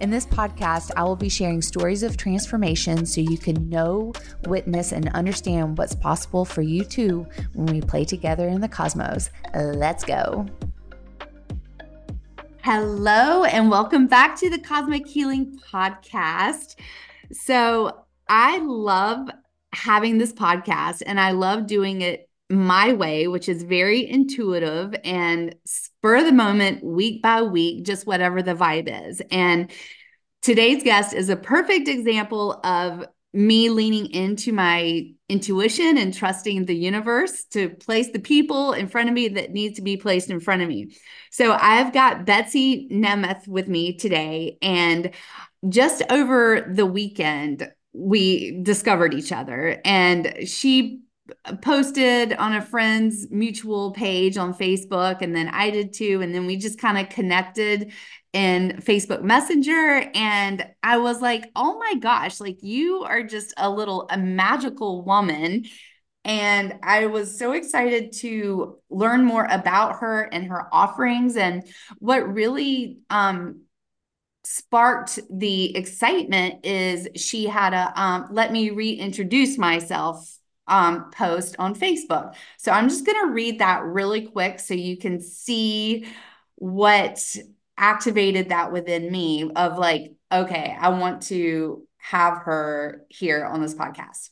In this podcast, I will be sharing stories of transformation so you can know, witness, and understand what's possible for you too when we play together in the cosmos. Let's go. Hello, and welcome back to the Cosmic Healing Podcast. So, I love having this podcast and I love doing it my way, which is very intuitive and spur of the moment, week by week, just whatever the vibe is. And today's guest is a perfect example of me leaning into my intuition and trusting the universe to place the people in front of me that need to be placed in front of me. So I've got Betsi Nemeth with me today. And just over the weekend, we discovered each other. And she posted on a friend's mutual page on Facebook, and then I did too. And then we just kind of connected in Facebook Messenger. And I was like, oh my gosh, like you are just a little, a magical woman. And I was so excited to learn more about her and her offerings. And what really um, sparked the excitement is she had a um, let me reintroduce myself um, post on Facebook. So I'm just going to read that really quick so you can see what activated that within me of like, okay, I want to have her here on this podcast.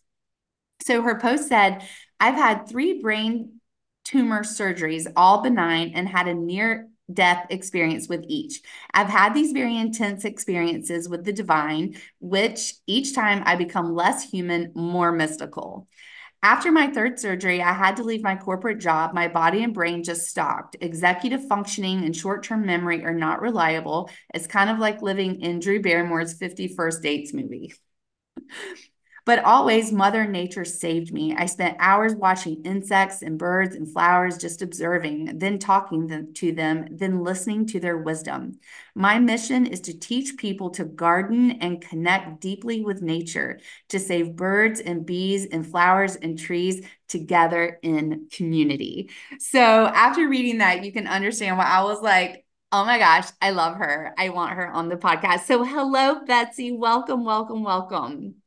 So her post said, I've had three brain tumor surgeries, all benign, and had a near death experience with each. I've had these very intense experiences with the divine, which each time I become less human, more mystical. After my third surgery, I had to leave my corporate job. My body and brain just stopped. Executive functioning and short term memory are not reliable. It's kind of like living in Drew Barrymore's 50 First Dates movie. But always, Mother Nature saved me. I spent hours watching insects and birds and flowers, just observing, then talking to them, then listening to their wisdom. My mission is to teach people to garden and connect deeply with nature, to save birds and bees and flowers and trees together in community. So, after reading that, you can understand why I was like, Oh my gosh, I love her. I want her on the podcast. So, hello, Betsi. Welcome, welcome, welcome.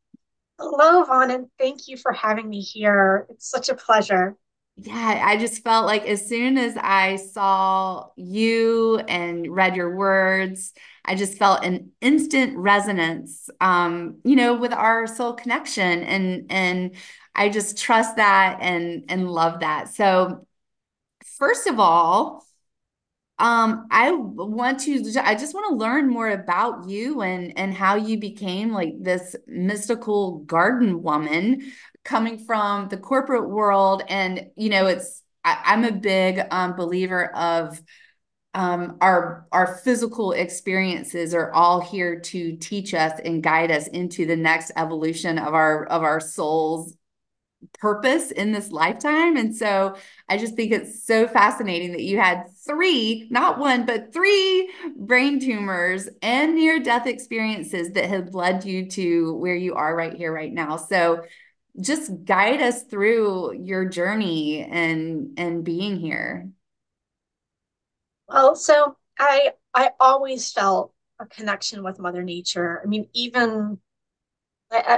Hello, Vaughn, and thank you for having me here. It's such a pleasure. Yeah, I just felt like as soon as I saw you and read your words, I just felt an instant resonance, um, you know, with our soul connection, and and I just trust that and and love that. So, first of all, um, I want to, I just want to learn more about you and and how you became like this mystical garden woman coming from the corporate world. And, you know, it's, I, am a big um, believer of um, our our physical experiences are all here to teach us and guide us into the next evolution of our of our souls purpose in this lifetime. And so I just think it's so fascinating that you had three, not one, but three brain tumors and near death experiences that have led you to where you are right here, right now. So just guide us through your journey and and being here. Well, so I I always felt a connection with Mother Nature. I mean, even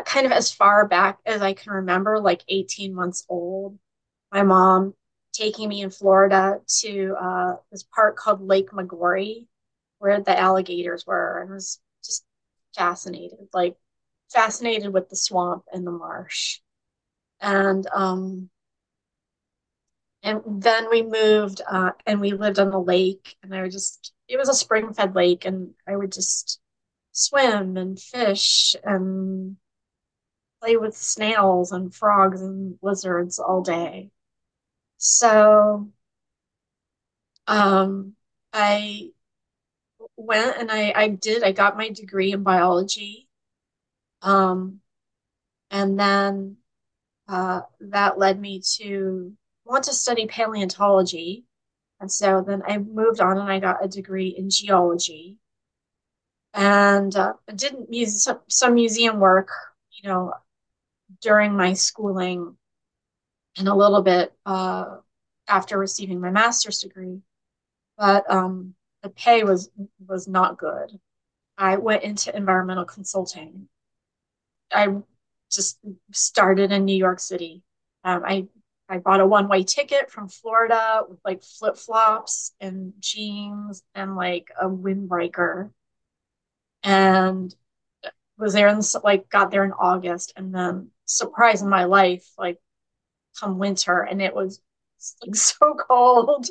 kind of as far back as I can remember, like 18 months old, my mom taking me in Florida to uh, this park called Lake Maggiore, where the alligators were, and was just fascinated, like fascinated with the swamp and the marsh. And um, and then we moved uh, and we lived on the lake, and I would just it was a spring fed lake, and I would just swim and fish and play with snails and frogs and lizards all day. So um, I went and I, I did, I got my degree in biology. Um, And then uh, that led me to want to study paleontology. And so then I moved on and I got a degree in geology and uh, did muse- some, some museum work, you know, during my schooling and a little bit uh, after receiving my master's degree. But um, the pay was was not good. I went into environmental consulting. I just started in New York City. Um, I I bought a one way ticket from Florida with like flip flops and jeans and like a windbreaker, and was there in like got there in August, and then surprise in my life, like come winter, and it was like so cold.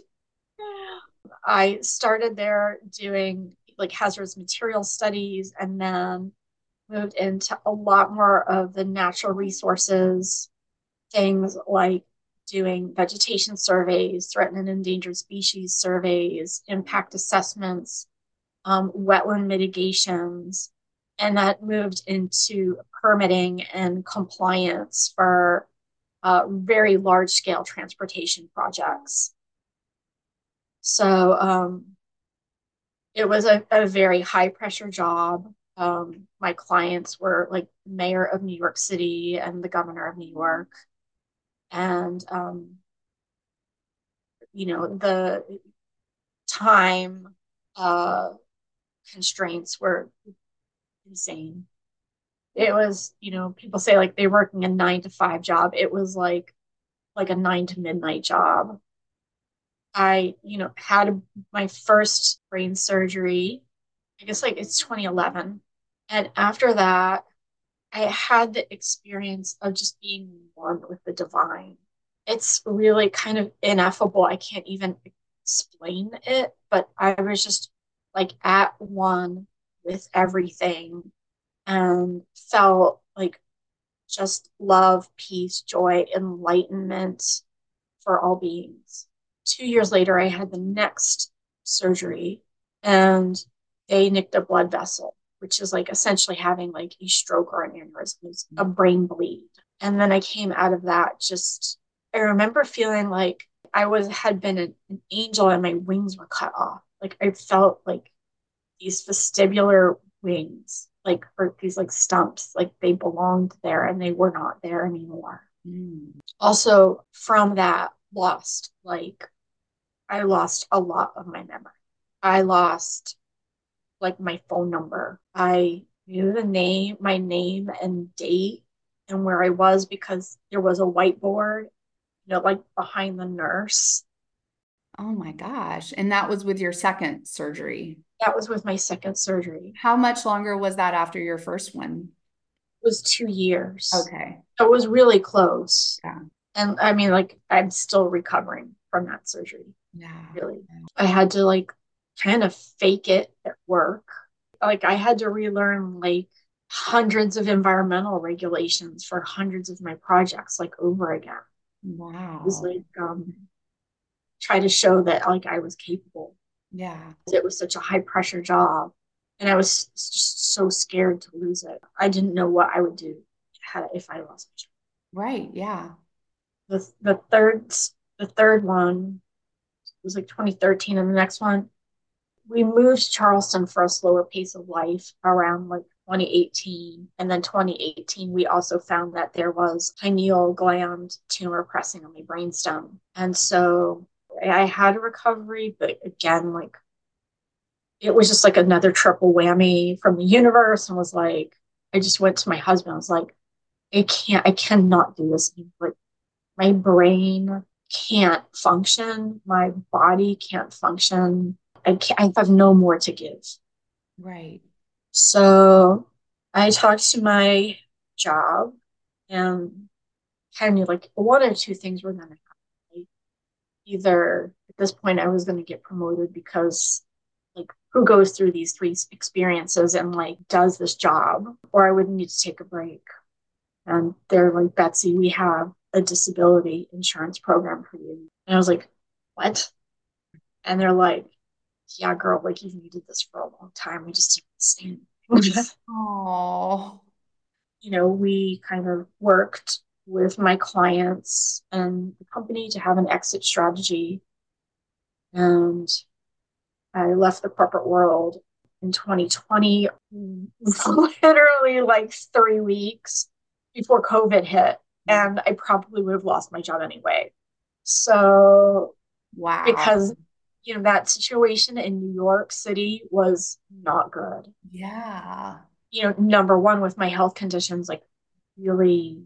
I started there doing like hazardous material studies, and then moved into a lot more of the natural resources things like doing vegetation surveys, threatened and endangered species surveys, impact assessments, um, wetland mitigations, and that moved into permitting and compliance for uh, very large scale transportation projects. So um, it was a, a very high pressure job. Um, my clients were like mayor of New York City and the governor of New York. And, um, you know, the time uh, constraints were insane. It was, you know, people say like they're working a nine to five job. It was like like a nine to midnight job. I, you know, had my first brain surgery. I guess like it's 2011. And after that, I had the experience of just being one with the divine. It's really kind of ineffable. I can't even explain it, but I was just like at one with everything and felt like just love, peace, joy, enlightenment for all beings. Two years later, I had the next surgery and they nicked a blood vessel, which is like essentially having like a stroke or an aneurysm, a mm-hmm. brain bleed. And then I came out of that just, I remember feeling like I was had been an, an angel and my wings were cut off. Like I felt like these vestibular wings, like or these like stumps, like they belonged there and they were not there anymore. Mm. Also, from that, lost like I lost a lot of my memory. I lost like my phone number. I knew the name, my name and date and where I was because there was a whiteboard, you know, like behind the nurse. Oh my gosh. And that was with your second surgery. That was with my second surgery. How much longer was that after your first one? It was two years. Okay. It was really close. Yeah. And I mean, like, I'm still recovering from that surgery. Yeah. Really. I had to like kind of fake it at work. Like, I had to relearn like hundreds of environmental regulations for hundreds of my projects, like over again. Wow. It was like, um, try to show that like I was capable. Yeah. It was such a high pressure job. And I was just so scared to lose it. I didn't know what I would do if I lost my job. Right. Yeah. The the third the third one was like 2013, and the next one we moved to Charleston for a slower pace of life around like 2018. And then 2018, we also found that there was pineal gland tumor pressing on my brainstem. And so I had a recovery, but again, like it was just like another triple whammy from the universe and was like, I just went to my husband. I was like, I can't, I cannot do this anymore. Like, my brain can't function. My body can't function. I can't, I have no more to give. Right. So I talked to my job and kind of like one or two things were going to. Either at this point I was going to get promoted because like who goes through these three experiences and like does this job or I would need to take a break. And they're like, Betsi, we have a disability insurance program for you. And I was like, what? And they're like, yeah, girl, like you've needed this for a long time. We just didn't understand. oh. you know, we kind of worked with my clients and the company to have an exit strategy. And I left the corporate world in 2020, literally like three weeks before COVID hit. And I probably would have lost my job anyway. So, wow. Because, you know, that situation in New York City was not good. Yeah. You know, number one, with my health conditions, like really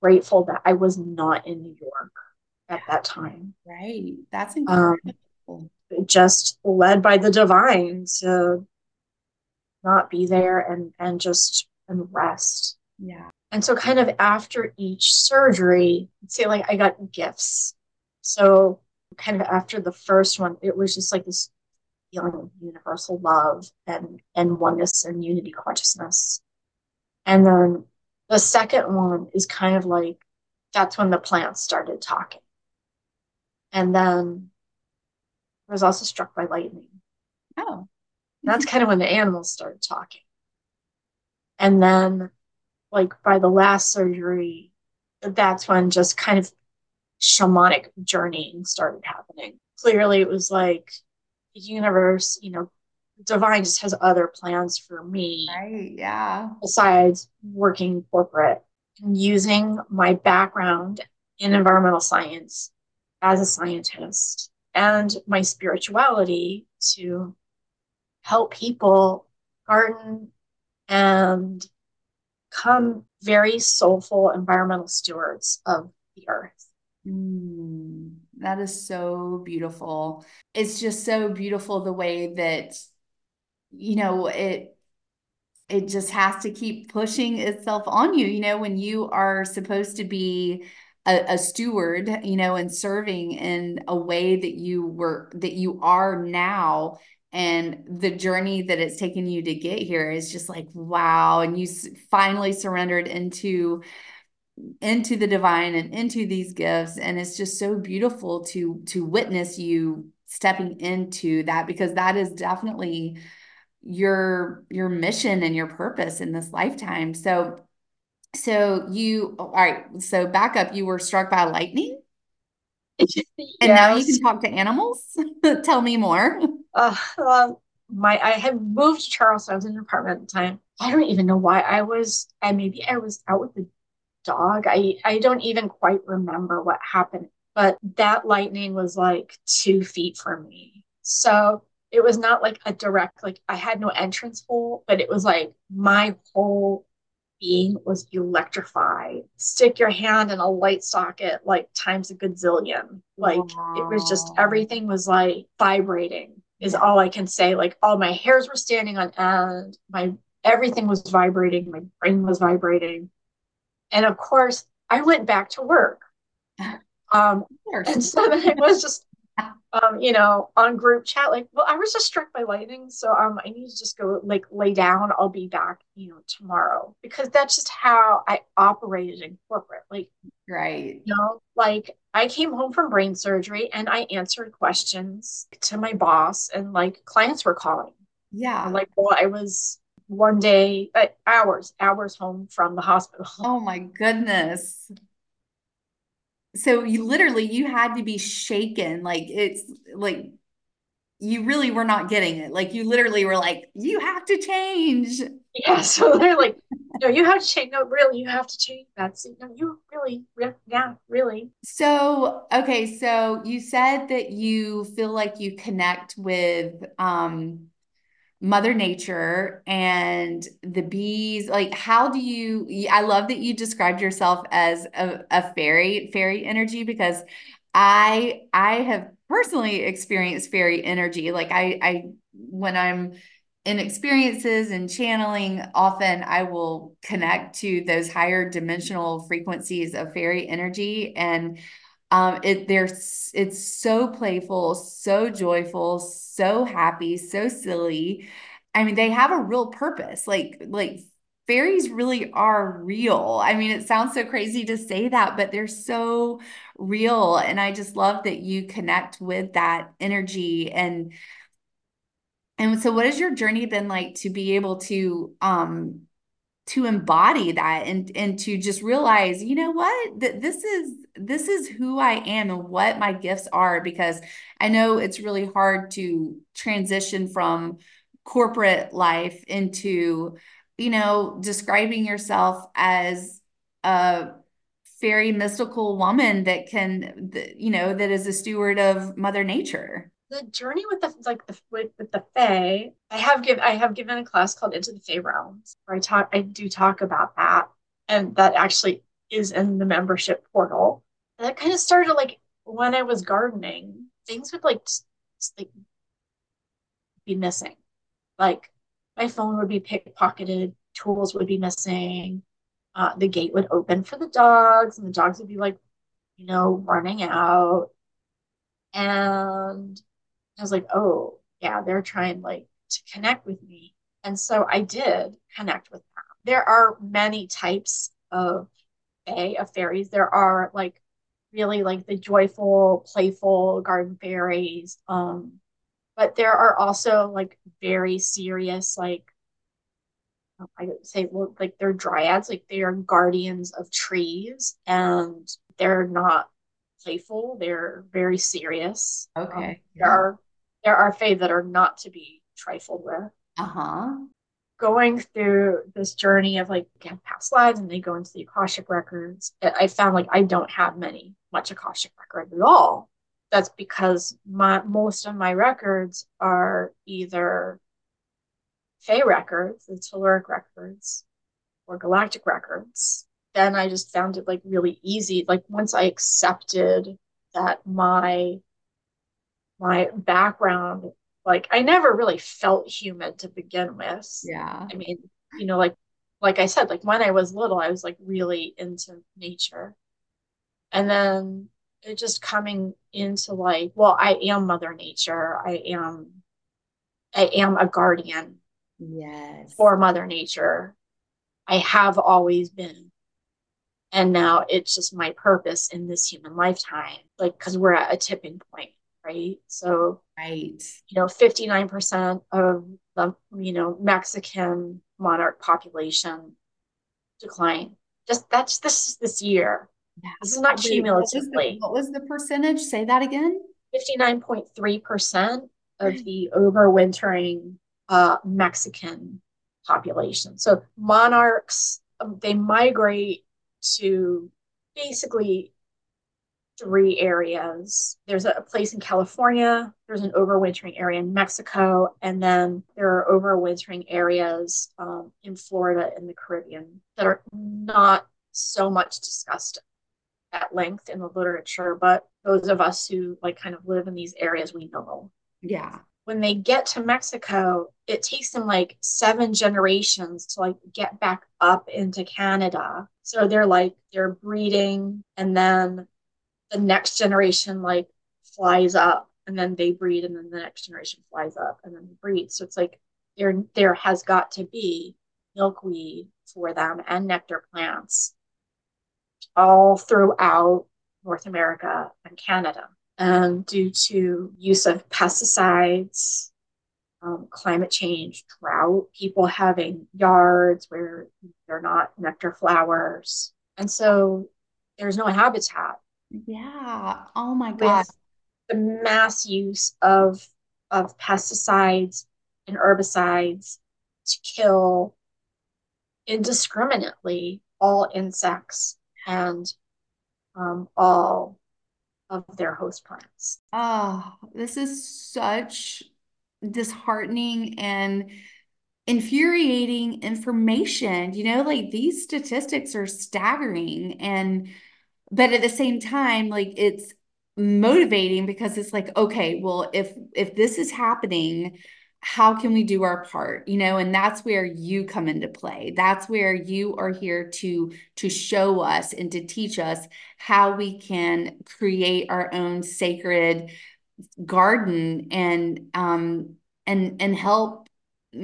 grateful that I was not in New York at that time. Right. That's incredible. Um, just led by the divine to not be there and and just and rest. Yeah. And so kind of after each surgery, say like I got gifts. So kind of after the first one, it was just like this feeling of universal love and and oneness and unity consciousness. And then the second one is kind of like that's when the plants started talking. And then I was also struck by lightning. Oh. That's kind of when the animals started talking. And then, like, by the last surgery, that's when just kind of shamanic journeying started happening. Clearly, it was like the universe, you know, divine just has other plans for me. Right. Yeah. Besides working corporate and using my background in environmental science as a scientist and my spirituality to help people garden and come very soulful environmental stewards of the earth. Mm, that is so beautiful. It's just so beautiful the way that you know, it it just has to keep pushing itself on you, you know, when you are supposed to be a, a, steward, you know, and serving in a way that you were that you are now and the journey that it's taken you to get here is just like wow and you finally surrendered into into the divine and into these gifts and it's just so beautiful to to witness you stepping into that because that is definitely your your mission and your purpose in this lifetime. So so you all right. So back up you were struck by lightning? Yes. and now you can talk to animals? Tell me more. Uh, my i had moved to charleston i was in an apartment at the time. I don't even know why i was i maybe i was out with the dog. I i don't even quite remember what happened but that lightning was like two feet from me. So it was not like a direct like i had no entrance hole but it was like my whole being was electrified. Stick your hand in a light socket like times a gazillion. Like wow. it was just everything was like vibrating is all i can say. Like all my hairs were standing on end. My everything was vibrating. My brain was vibrating. And of course i went back to work. Um and so then it was just um, you know, on group chat, like, well, I was just struck by lightning, so um, I need to just go like lay down. I'll be back, you know, tomorrow because that's just how I operated in corporate. Like, right, you know, like I came home from brain surgery and I answered questions to my boss, and like clients were calling. Yeah, and, like, well, I was one day, uh, hours, hours home from the hospital. Oh my goodness so you literally you had to be shaken like it's like you really were not getting it. Like you literally were like you have to change. Yeah so they're like no you have to change. No really you have to change that's no you really yeah really. So okay so you said that you feel like you connect with um mother nature and the bees like how do you i love that you described yourself as a, a fairy fairy energy because i i have personally experienced fairy energy. Like i i when i'm in experiences and channeling often i will connect to those higher dimensional frequencies of fairy energy. And um, it there's it's so playful, so joyful, so happy, so silly. I mean, they have a real purpose. Like like fairies really are real. I mean, it sounds so crazy to say that, but they're so real. And I just love that you connect with that energy and and so what has your journey been like to be able to um to embody that and and to just realize you know what? That this is this is who i am and what my gifts are because i know it's really hard to transition from corporate life into you know describing yourself as a fairy mystical woman that can you know that is a steward of mother nature the journey with the like the with, with the Fae, I have given I have given a class called Into the Fae Realms where I talk I do talk about that, and that actually is in the membership portal. And that kind of started like when I was gardening, things would like just, like be missing, like my phone would be pickpocketed, tools would be missing, uh, the gate would open for the dogs, and the dogs would be like, you know, running out. And I was like, oh, yeah, they're trying like to connect with me. And so I did connect with them. There are many types of fae, of fairies. There are like really like the joyful, playful garden fairies. Um, but there are also like very serious, like I would say, well, like they're dryads, like they are guardians of trees, and they're not playful. They're very serious. Okay. Um, there yeah. are there are fae that are not to be trifled with. Uh-huh. Going through this journey of like past lives and they go into the Akashic records, I found like I don't have many much Akashic record at all. That's because my most of my records are either Fae records, the telluric records, or galactic records. Then I just found it like really easy. Like once I accepted that my my background like i never really felt human to begin with. Yeah. I mean you know like like i said like when i was little i was like really into nature. And then it just coming into like well i am mother nature. I am i am a guardian yes. for mother nature. I have always been. And now it's just my purpose in this human lifetime like because we're at a tipping point right? So, right, you know, 59% of the, you know, Mexican monarch population decline. Just that's this this year. Yeah. This is not cumulatively. What was, the, what was the percentage? Say that again. 59.3% of the overwintering uh, Mexican population. So monarchs, um, they migrate to basically three areas. There's a place in California, there's an overwintering area in Mexico, and then there are overwintering areas um, in Florida and the Caribbean that are not so much discussed at length in the literature, but those of us who like kind of live in these areas, we know. Yeah. When they get to Mexico, it takes them like seven generations to like get back up into Canada. So they're like, they're breeding and then the next generation like flies up and then they breed and then the next generation flies up and then they breed. So it's like there there has got to be milkweed for them and nectar plants all throughout north america and canada. And due to use of pesticides um, climate change drought people having yards where they're not nectar flowers. And so there's no habitat yeah. Oh my God. the mass use of of pesticides and herbicides to kill indiscriminately all insects and um, all of their host plants. Oh, this is such disheartening and infuriating information. You know, like these statistics are staggering and but at the same time like it's motivating because it's like okay well if if this is happening how can we do our part? You know and that's where you come into play. That's where you are here to to show us and to teach us how we can create our own sacred garden and um and and help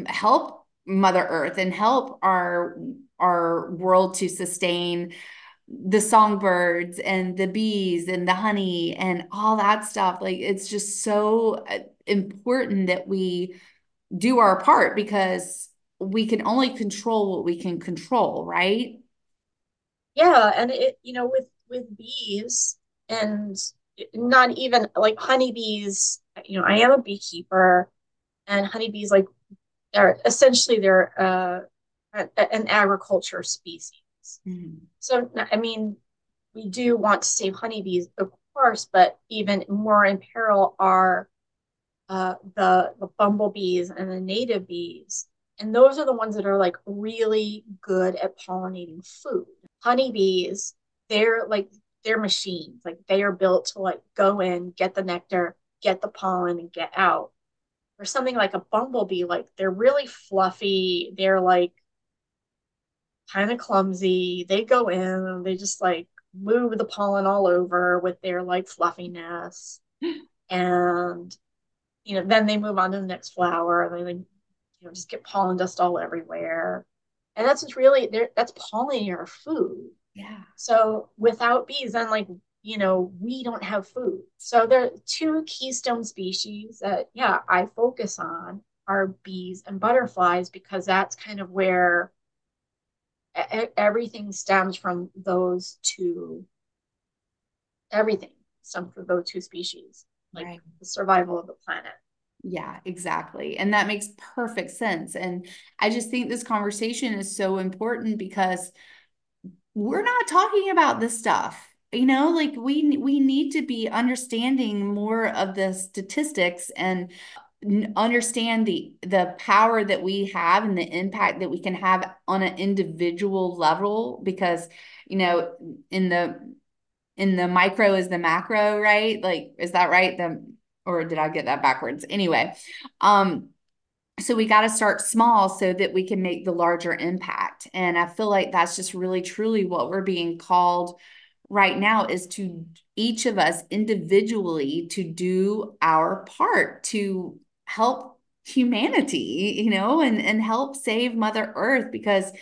help mother earth and help our our world to sustain the songbirds and the bees and the honey and all that stuff like it's just so uh, important that we do our part because we can only control what we can control, right? Yeah, and it you know with with bees and not even like honeybees, you know, I am a beekeeper and honeybees like they're essentially they're uh, an agriculture species. Mm-hmm. So I mean, we do want to save honeybees, of course, but even more in peril are uh, the the bumblebees and the native bees, and those are the ones that are like really good at pollinating food. Honeybees, they're like they're machines, like they are built to like go in, get the nectar, get the pollen, and get out. Or something like a bumblebee, like they're really fluffy. They're like kind of clumsy. They go in and they just like move the pollen all over with their like fluffiness. and you know, then they move on to the next flower and then they, you know, just get pollen dust all everywhere. And that's just really that's pollinating our food. Yeah. So without bees, then like you know, we don't have food. So there are two keystone species that, yeah, I focus on are bees and butterflies because that's kind of where everything stems from those two everything stems from those two species like right. the survival of the planet. Yeah exactly. And that makes perfect sense. And i just think this conversation is so important because we're not talking about this stuff you know like we we need to be understanding more of the statistics and understand the the power that we have and the impact that we can have on an individual level because you know in the in the micro is the macro right? Like is that right? The or did i get that backwards? Anyway um so we got to start small so that we can make the larger impact. And i feel like that's just really truly what we're being called right now is to each of us individually to do our part to help humanity, you know, and and help save Mother Earth because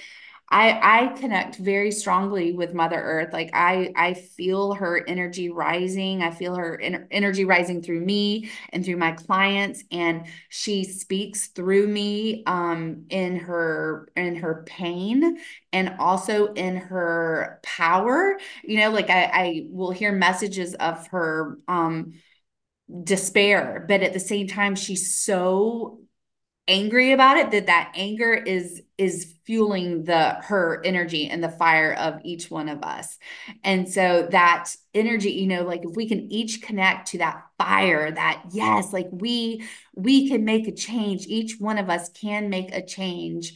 I I connect very strongly with Mother Earth. Like I I feel her energy rising. I feel her en- energy rising through me and through my clients and she speaks through me um in her in her pain and also in her power. You know, like I I will hear messages of her um despair but at the same time she's so angry about it that that anger is is fueling the her energy and the fire of each one of us. And so that energy you know like if we can each connect to that fire that yes like we we can make a change each one of us can make a change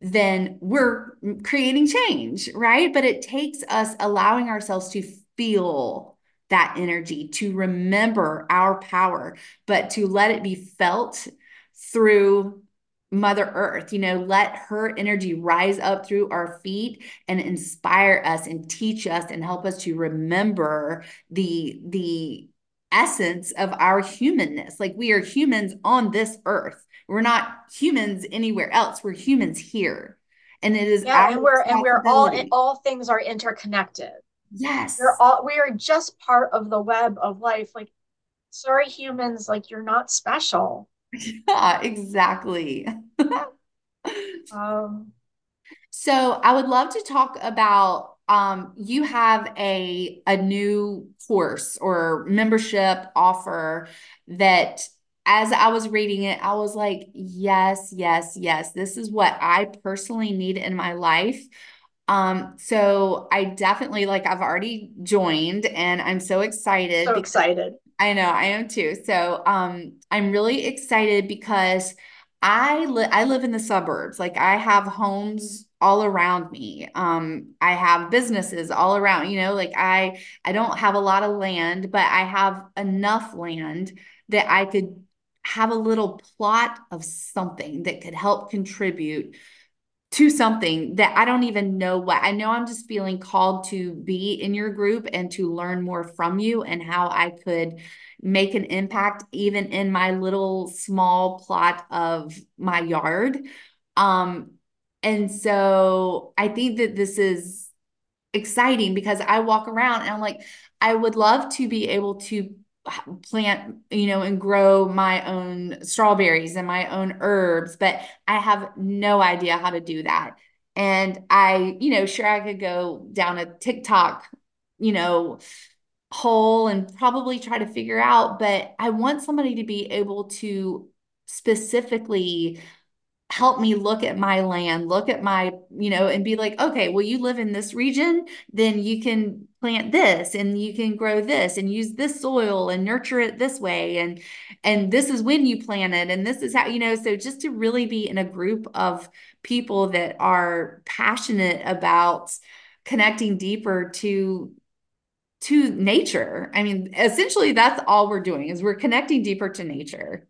then we're creating change right? But it takes us allowing ourselves to feel that energy, to remember our power, but to let it be felt through Mother Earth, you know, let her energy rise up through our feet and inspire us and teach us and help us to remember the the essence of our humanness. Like we are humans on this earth. We're not humans anywhere else. We're humans here. And it is yeah, and we're and we're all all things are interconnected. Yes. We're all we are just part of the web of life. Like, sorry, humans, like you're not special. Yeah, exactly. um so I would love to talk about um you have a a new course or membership offer that as I was reading it, I was like, yes, yes, yes. This is what I personally need in my life. Um, so I definitely like I've already joined and I'm so excited. So excited. I know, I am too. So um I'm really excited because I li- I live in the suburbs. Like I have homes all around me. Um I have businesses all around, you know, like I I don't have a lot of land, but I have enough land that I could have a little plot of something that could help contribute to something that I don't even know what. I know I'm just feeling called to be in your group and to learn more from you and how I could make an impact even in my little small plot of my yard. Um and so I think that this is exciting because I walk around and I'm like I would love to be able to plant, you know, and grow my own strawberries and my own herbs, but I have no idea how to do that. And I, you know, sure I could go down a TikTok, you know, hole and probably try to figure out, but I want somebody to be able to specifically help me look at my land, look at my, you know, and be like, okay, well, you live in this region, then you can plant this and you can grow this and use this soil and nurture it this way. And and this is when you plant it. And this is how, you know, so just to really be in a group of people that are passionate about connecting deeper to to nature. I mean, essentially that's all we're doing is we're connecting deeper to nature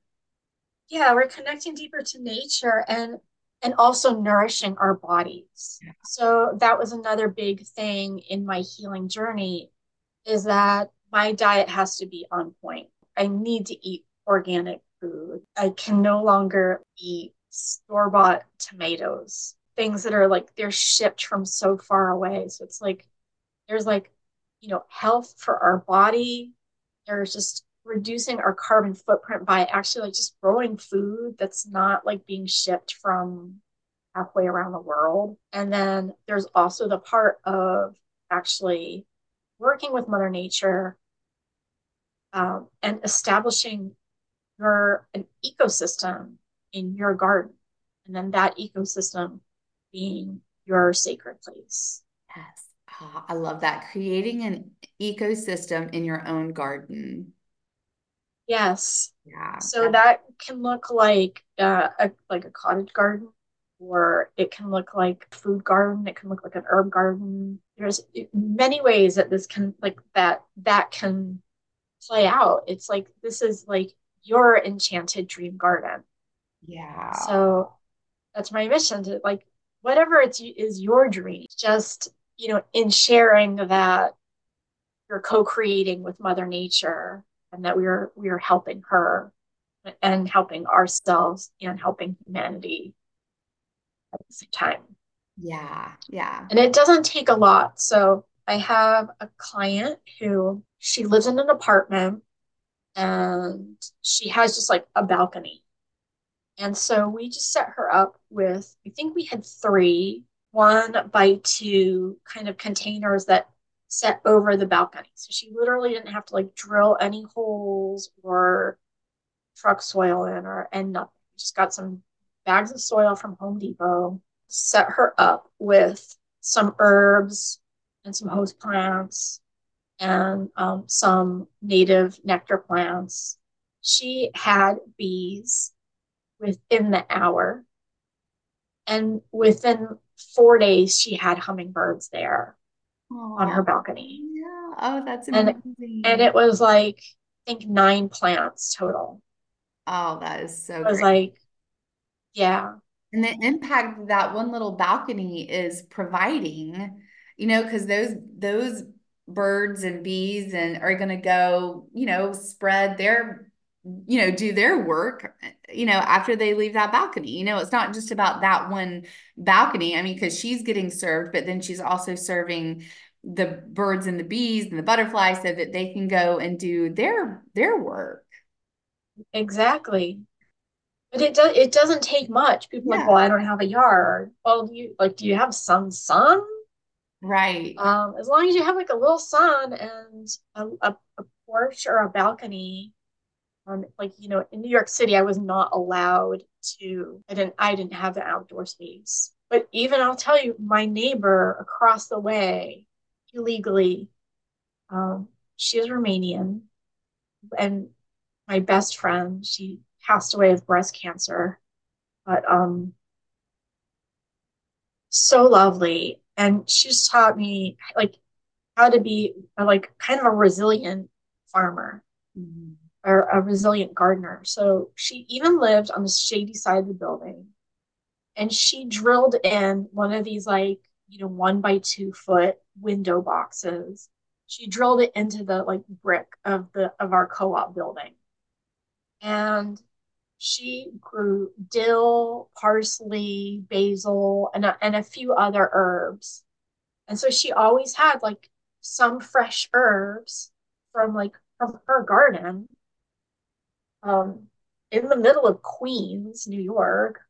yeah we're connecting deeper to nature and and also nourishing our bodies. Yeah. so that was another big thing in my healing journey is that my diet has to be on point. I need to eat organic food. I can no longer eat store-bought tomatoes things that are like they're shipped from so far away. So it's like there's like you know health for our body. There's just reducing our carbon footprint by actually like just growing food that's not like being shipped from halfway around the world. And then there's also the part of actually working with Mother Nature um, and establishing your an ecosystem in your garden, and then that ecosystem being your sacred place. Yes. Oh, I love that. Creating an ecosystem in your own garden. Yes. Yeah. So that can look like uh, a like a cottage garden, or it can look like a food garden. It can look like an herb garden. There's many ways that this can like that that can play out. It's like this is like your enchanted dream garden. Yeah. So that's my mission to like whatever it's is your dream. Just you know, in sharing that you're co-creating with Mother Nature and that we are we are helping her and helping ourselves and helping humanity at the same time. Yeah, yeah. And it doesn't take a lot. So I have a client who she lives in an apartment and she has just like a balcony. And so we just set her up with, I think we had three, one by two kind of containers that set over the balcony. So she literally didn't have to like drill any holes or truck soil in or and nothing. Just got some bags of soil from Home Depot, set her up with some herbs and some host plants and um, some native nectar plants. She had bees within the hour. And within four days, she had hummingbirds there Aww. on her balcony. Yeah. Oh, that's amazing. And, and, it was like, I think nine plants total. Oh, that is so It was like, yeah. And the impact that one little balcony is providing, you know, because those those birds and bees and are going to go, you know, spread their you know, do their work, you know, after they leave that balcony. You know, it's not just about that one balcony. I mean, because she's getting served, but then she's also serving the birds and the bees and the butterflies so that they can go and do their their work. Exactly. But it does it doesn't take much. People yeah. like, well, I don't have a yard. Well, do you like do you have some sun? Right. Um, as long as you have like a little sun and a, a, a porch or a balcony, um, like you know in new york city i was not allowed to i didn't i didn't have the outdoor space but even i'll tell you my neighbor across the way illegally um, she is romanian and my best friend she passed away with breast cancer but um so lovely and she's taught me like how to be like kind of a resilient farmer mm-hmm or a resilient gardener. So she even lived on the shady side of the building. And she drilled in one of these like, you know, one by two foot window boxes. She drilled it into the like brick of the of our co-op building. And she grew dill, parsley, basil, and a, and a few other herbs. And so she always had like some fresh herbs from like from her garden um, in the middle of Queens, New York.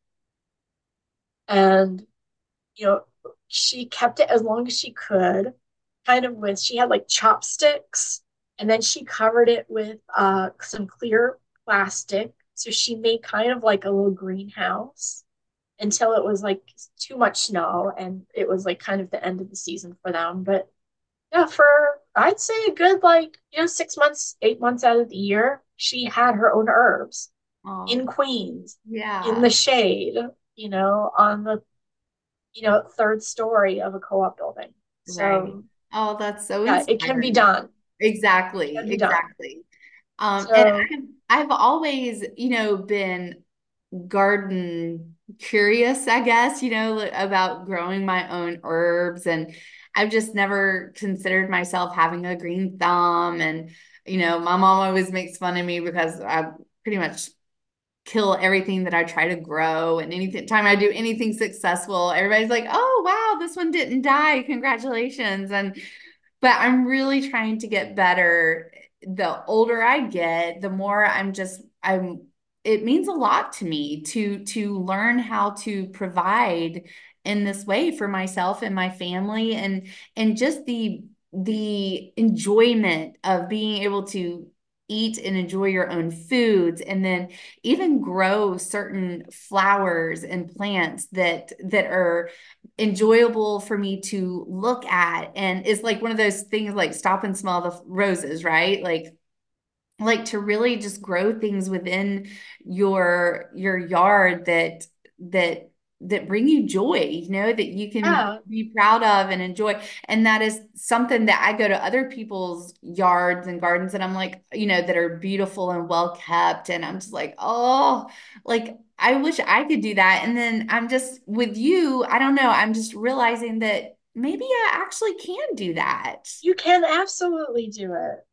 And, you know, she kept it as long as she could, kind of with, she had like chopsticks, and then she covered it with uh, some clear plastic. So she made kind of like a little greenhouse until it was like too much snow and it was like kind of the end of the season for them. But yeah, for I'd say a good like, you know, six months, eight months out of the year, she had her own herbs oh, in Queens. Yeah. In the shade, you know, on the you know, third story of a co-op building. So right. oh, that's so yeah, it can be done. Exactly. Exactly. Done. Um so, and I've, I've always, you know, been garden curious, I guess, you know, about growing my own herbs. And I've just never considered myself having a green thumb. And, you know, my mom always makes fun of me because I pretty much kill everything that I try to grow. And anything time I do anything successful, everybody's like, oh, wow, this one didn't die. Congratulations. And, but I'm really trying to get better. The older I get, the more I'm just, I'm it means a lot to me to to learn how to provide in this way for myself and my family and and just the the enjoyment of being able to eat and enjoy your own foods and then even grow certain flowers and plants that that are enjoyable for me to look at. And it's like one of those things like stop and smell the roses right? Like like to really just grow things within your your yard that that that bring you joy you know that you can yeah. be proud of and enjoy. And that is something that i go to other people's yards and gardens and i'm like you know that are beautiful and well kept. And i'm just like oh like i wish i could do that. And then i'm just with you i don't know i'm just realizing that maybe i actually can do that. You can absolutely do it.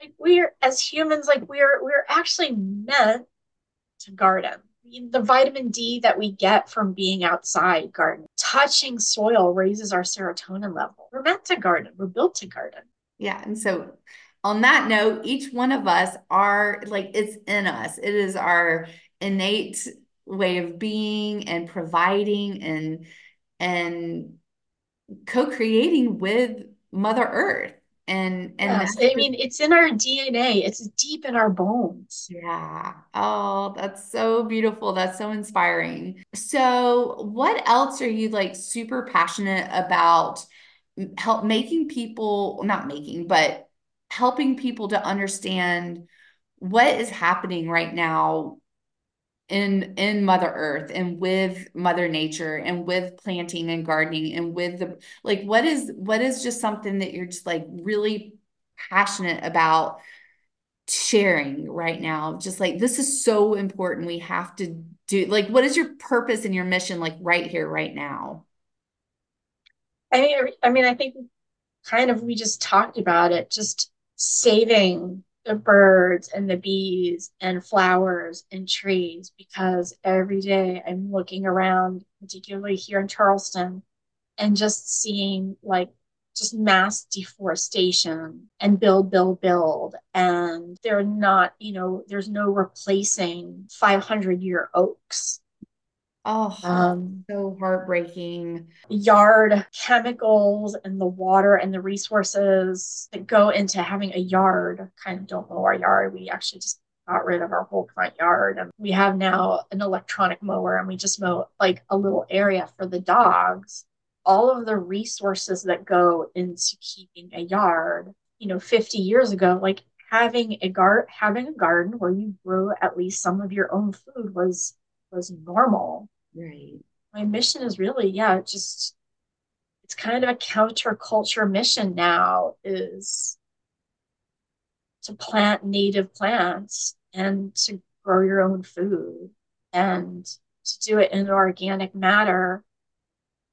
Like we're as humans like we're we're actually meant to garden the vitamin D that we get from being outside garden, touching soil raises our serotonin level. We're meant to garden. We're built to garden. Yeah. And so on that note, each one of us are like it's in us. It is our innate way of being and providing and and co-creating with Mother Earth and and yes, I mean it's in our DNA. It's deep in our bones. Yeah. Oh, that's so beautiful. That's so inspiring. So, what else are you like super passionate about help making people not making, but helping people to understand what is happening right now in in mother earth and with mother nature and with planting and gardening and with the like what is what is just something that you're just like really passionate about sharing right now? Just like this is so important. We have to do like what is your purpose and your mission like right here right now? I mean i mean i think kind of we just talked about it just saving the birds and the bees and flowers and trees because every day I'm looking around, particularly here in Charleston, and just seeing like just mass deforestation and build, build, build. And they're not, you know, there's no replacing 500 year oaks Oh, um, so heartbreaking. Yard chemicals and the water and the resources that go into having a yard kind of don't mow our yard. We actually just got rid of our whole front yard. And we have now an electronic mower and we just mow like a little area for the dogs. All of the resources that go into keeping a yard, you know, 50 years ago, like having a gar having a garden where you grew at least some of your own food was was normal. Right. My mission is really, yeah, just it's kind of a counterculture mission now is to plant native plants and to grow your own food and to do it in an organic manner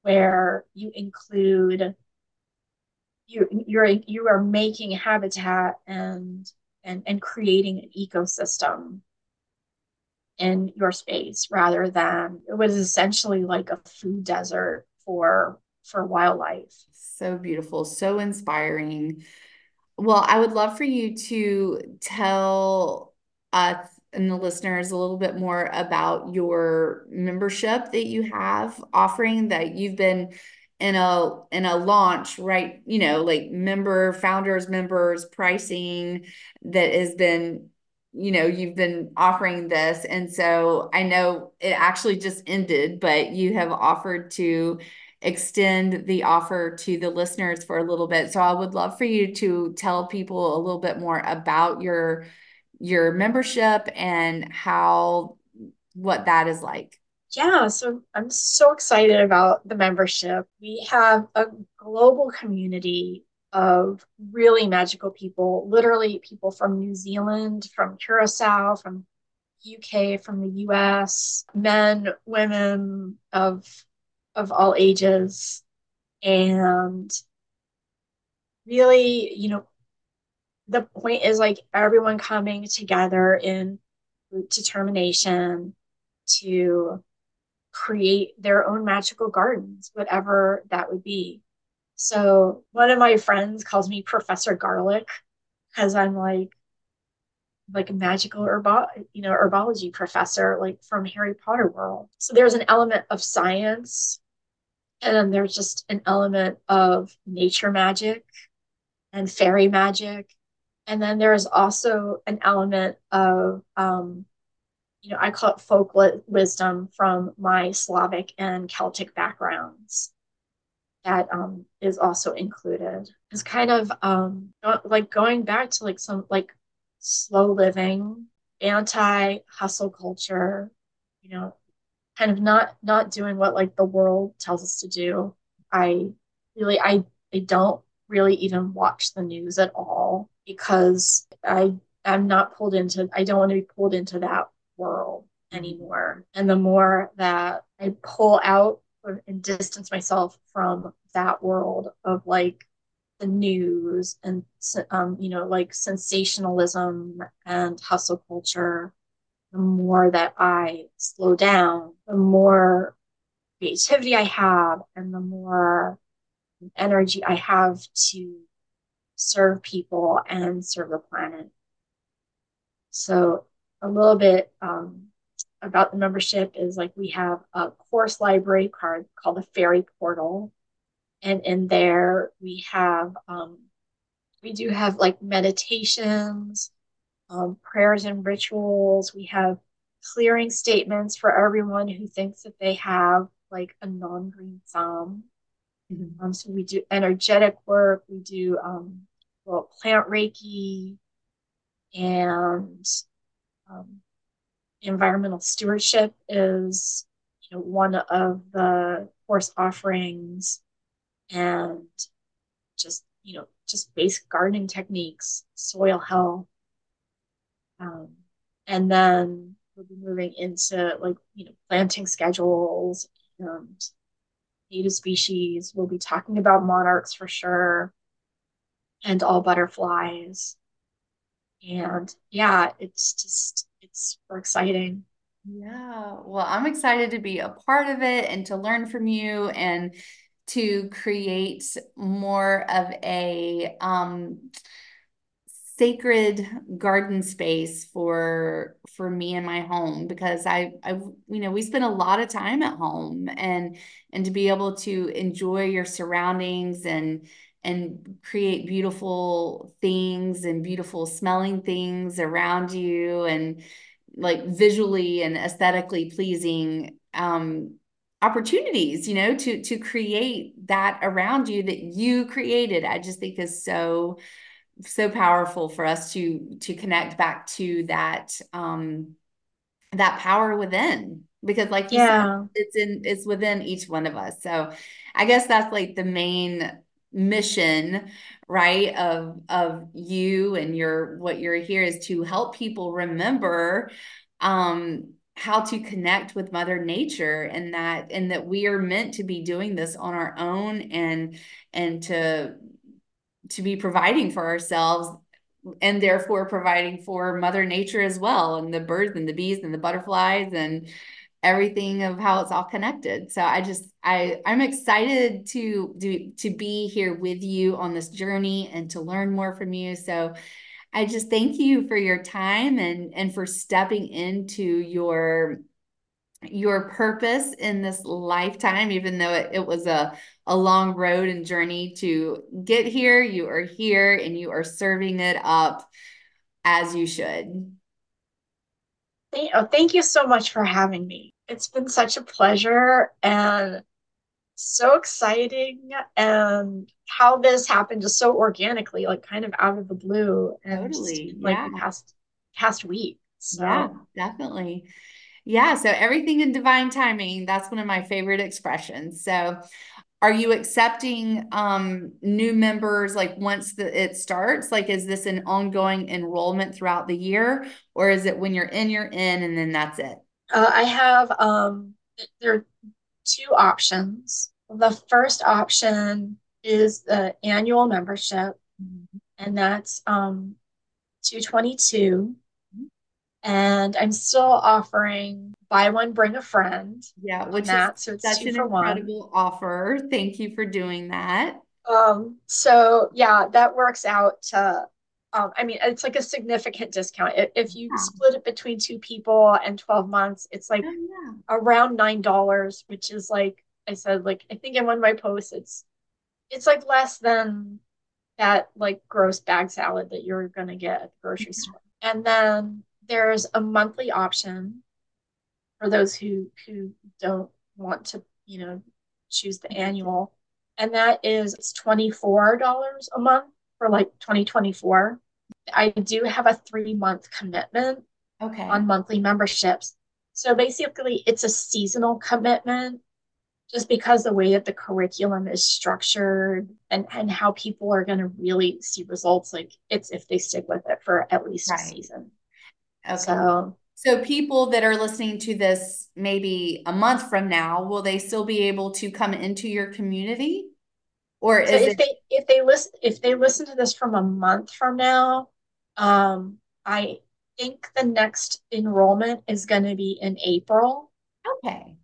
where you include you you're you are making habitat and and and creating an ecosystem in your space rather than it was essentially like a food desert for for wildlife. So beautiful so inspiring. Well, I would love for you to tell us and the listeners a little bit more about your membership that you have offering that you've been in a in a launch right? You know like member founders members pricing that has been you know you've been offering this. And so i know it actually just ended but you have offered to extend the offer to the listeners for a little bit. So i would love for you to tell people a little bit more about your your membership and how what that is like. Yeah, so I'm so excited about the membership. We have a global community of really magical people, literally people from New Zealand, from Curacao, from UK, from the US, men, women of of all ages. And really, you know, the point is like everyone coming together in determination to create their own magical gardens, whatever that would be. So one of my friends calls me Professor Garlic because I'm like like a magical herbo you know herbology professor like from Harry Potter world. So there's an element of science and then there's just an element of nature magic and fairy magic. And then there's also an element of um, you know, I call it folk wisdom from my Slavic and Celtic backgrounds that um, is also included. It's kind of um, like going back to like some like slow living, anti hustle culture, you know, kind of not not doing what like the world tells us to do. I really I I don't really even watch the news at all because I I'm not pulled into I don't want to be pulled into that world anymore. And the more that I pull out and distance myself from that world of like the news and um, you know like sensationalism and hustle culture the more that i slow down the more creativity i have and the more energy i have to serve people and serve the planet. So a little bit um, about the membership is like we have a course library card called the Fairy Portal. And in there we have, um, we do have like meditations, um, prayers and rituals. We have clearing statements for everyone who thinks that they have like a non green thumb. Mm-hmm. Um, so we do energetic work, we do um, well, plant Reiki, and um, environmental stewardship is you know, one of the course offerings and just you know just basic gardening techniques soil health. Um, and then we'll be moving into like you know planting schedules and native species. We'll be talking about monarchs for sure and all butterflies and yeah it's just it's super exciting. Yeah. Well i'm excited to be a part of it and to learn from you and to create more of a um sacred garden space for for me and my home because I I you know we spend a lot of time at home and and to be able to enjoy your surroundings and and create beautiful things and beautiful smelling things around you and like visually and aesthetically pleasing um opportunities you know to to create that around you that you created i just think is so so powerful for us to to connect back to that um that power within because like you yeah. said it's in it's within each one of us so i guess that's like the main mission right of of you and your what you're here is to help people remember um how to connect with mother nature and that and that we are meant to be doing this on our own and and to to be providing for ourselves and therefore providing for mother nature as well and the birds and the bees and the butterflies and everything of how it's all connected. So I just I I'm excited to do to be here with you on this journey and to learn more from you. So I just thank you for your time and and for stepping into your your purpose in this lifetime even though it, it was a a long road and journey to get here you are here and you are serving it up as you should Oh, thank you so much for having me. It's been such a pleasure and so exciting and how this happened just so organically, like kind of out of the blue and totally. like yeah. the past past week. So yeah, definitely. Yeah. So everything in divine timing, that's one of my favorite expressions. So are you accepting um, new members like once the, it starts like is this an ongoing enrollment throughout the year or is it when you're in you're in and then that's it uh, i have um, there are two options the first option is the annual membership mm-hmm. and that's um, 222 mm-hmm. and i'm still offering buy one, bring a friend. Yeah, which that, is so it's such an incredible one. offer. Thank you for doing that. Um, so yeah, that works out to um, I mean, it's like a significant discount. If you yeah. split it between two people and 12 months, it's like oh, yeah. around nine dollars, which is like I said, like I think in one of my posts, it's it's like less than that like gross bag salad that you're gonna get at the grocery yeah. store. And then there's a monthly option for those who who don't want to you know choose the mm-hmm. annual. And that is it's $24 a month for like 2024 i do have a three month commitment okay. on monthly memberships. So basically it's a seasonal commitment just because the way that the curriculum is structured and, and how people are going to really see results. Like it's if they stick with it for at least right. a season. Okay. so so people that are listening to this maybe a month from now, will they still be able to come into your community? Or so if it- they if they listen if they listen to this from a month from now, um, I think the next enrollment is going to be in April. Okay.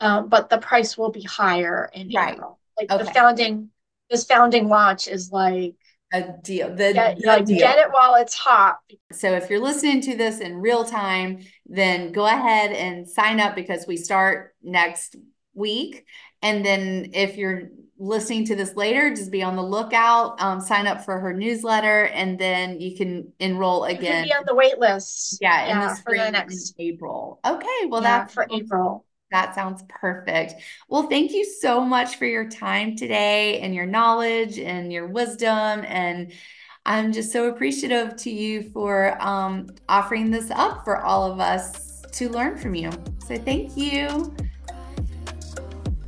Um, but the price will be higher in right. April. Like okay. the founding, this founding launch is like a deal. The, get, the like, deal. get it while it's hot. So if you're listening to this in real time, then go ahead and sign up because we start next week. And then if you're listening to this later, just be on the lookout. Um, sign up for her newsletter, and then you can enroll again. be on the wait list. Yeah, yeah in the spring, for the next April. Okay, well yeah, that's for April. That sounds perfect. Well, thank you so much for your time today and your knowledge and your wisdom. And I'm just so appreciative to you for um, offering this up for all of us to learn from you. So thank you.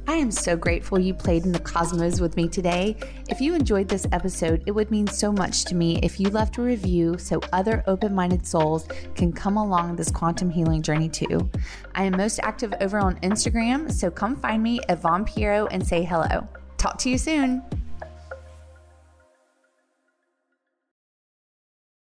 I am so grateful you played in the cosmos with me today. If you enjoyed this episode, it would mean so much to me if you left a review so other open minded souls can come along this quantum healing journey too. I am most active over on Instagram, so come find me at Vaughn Pierro and say hello. Talk to you soon.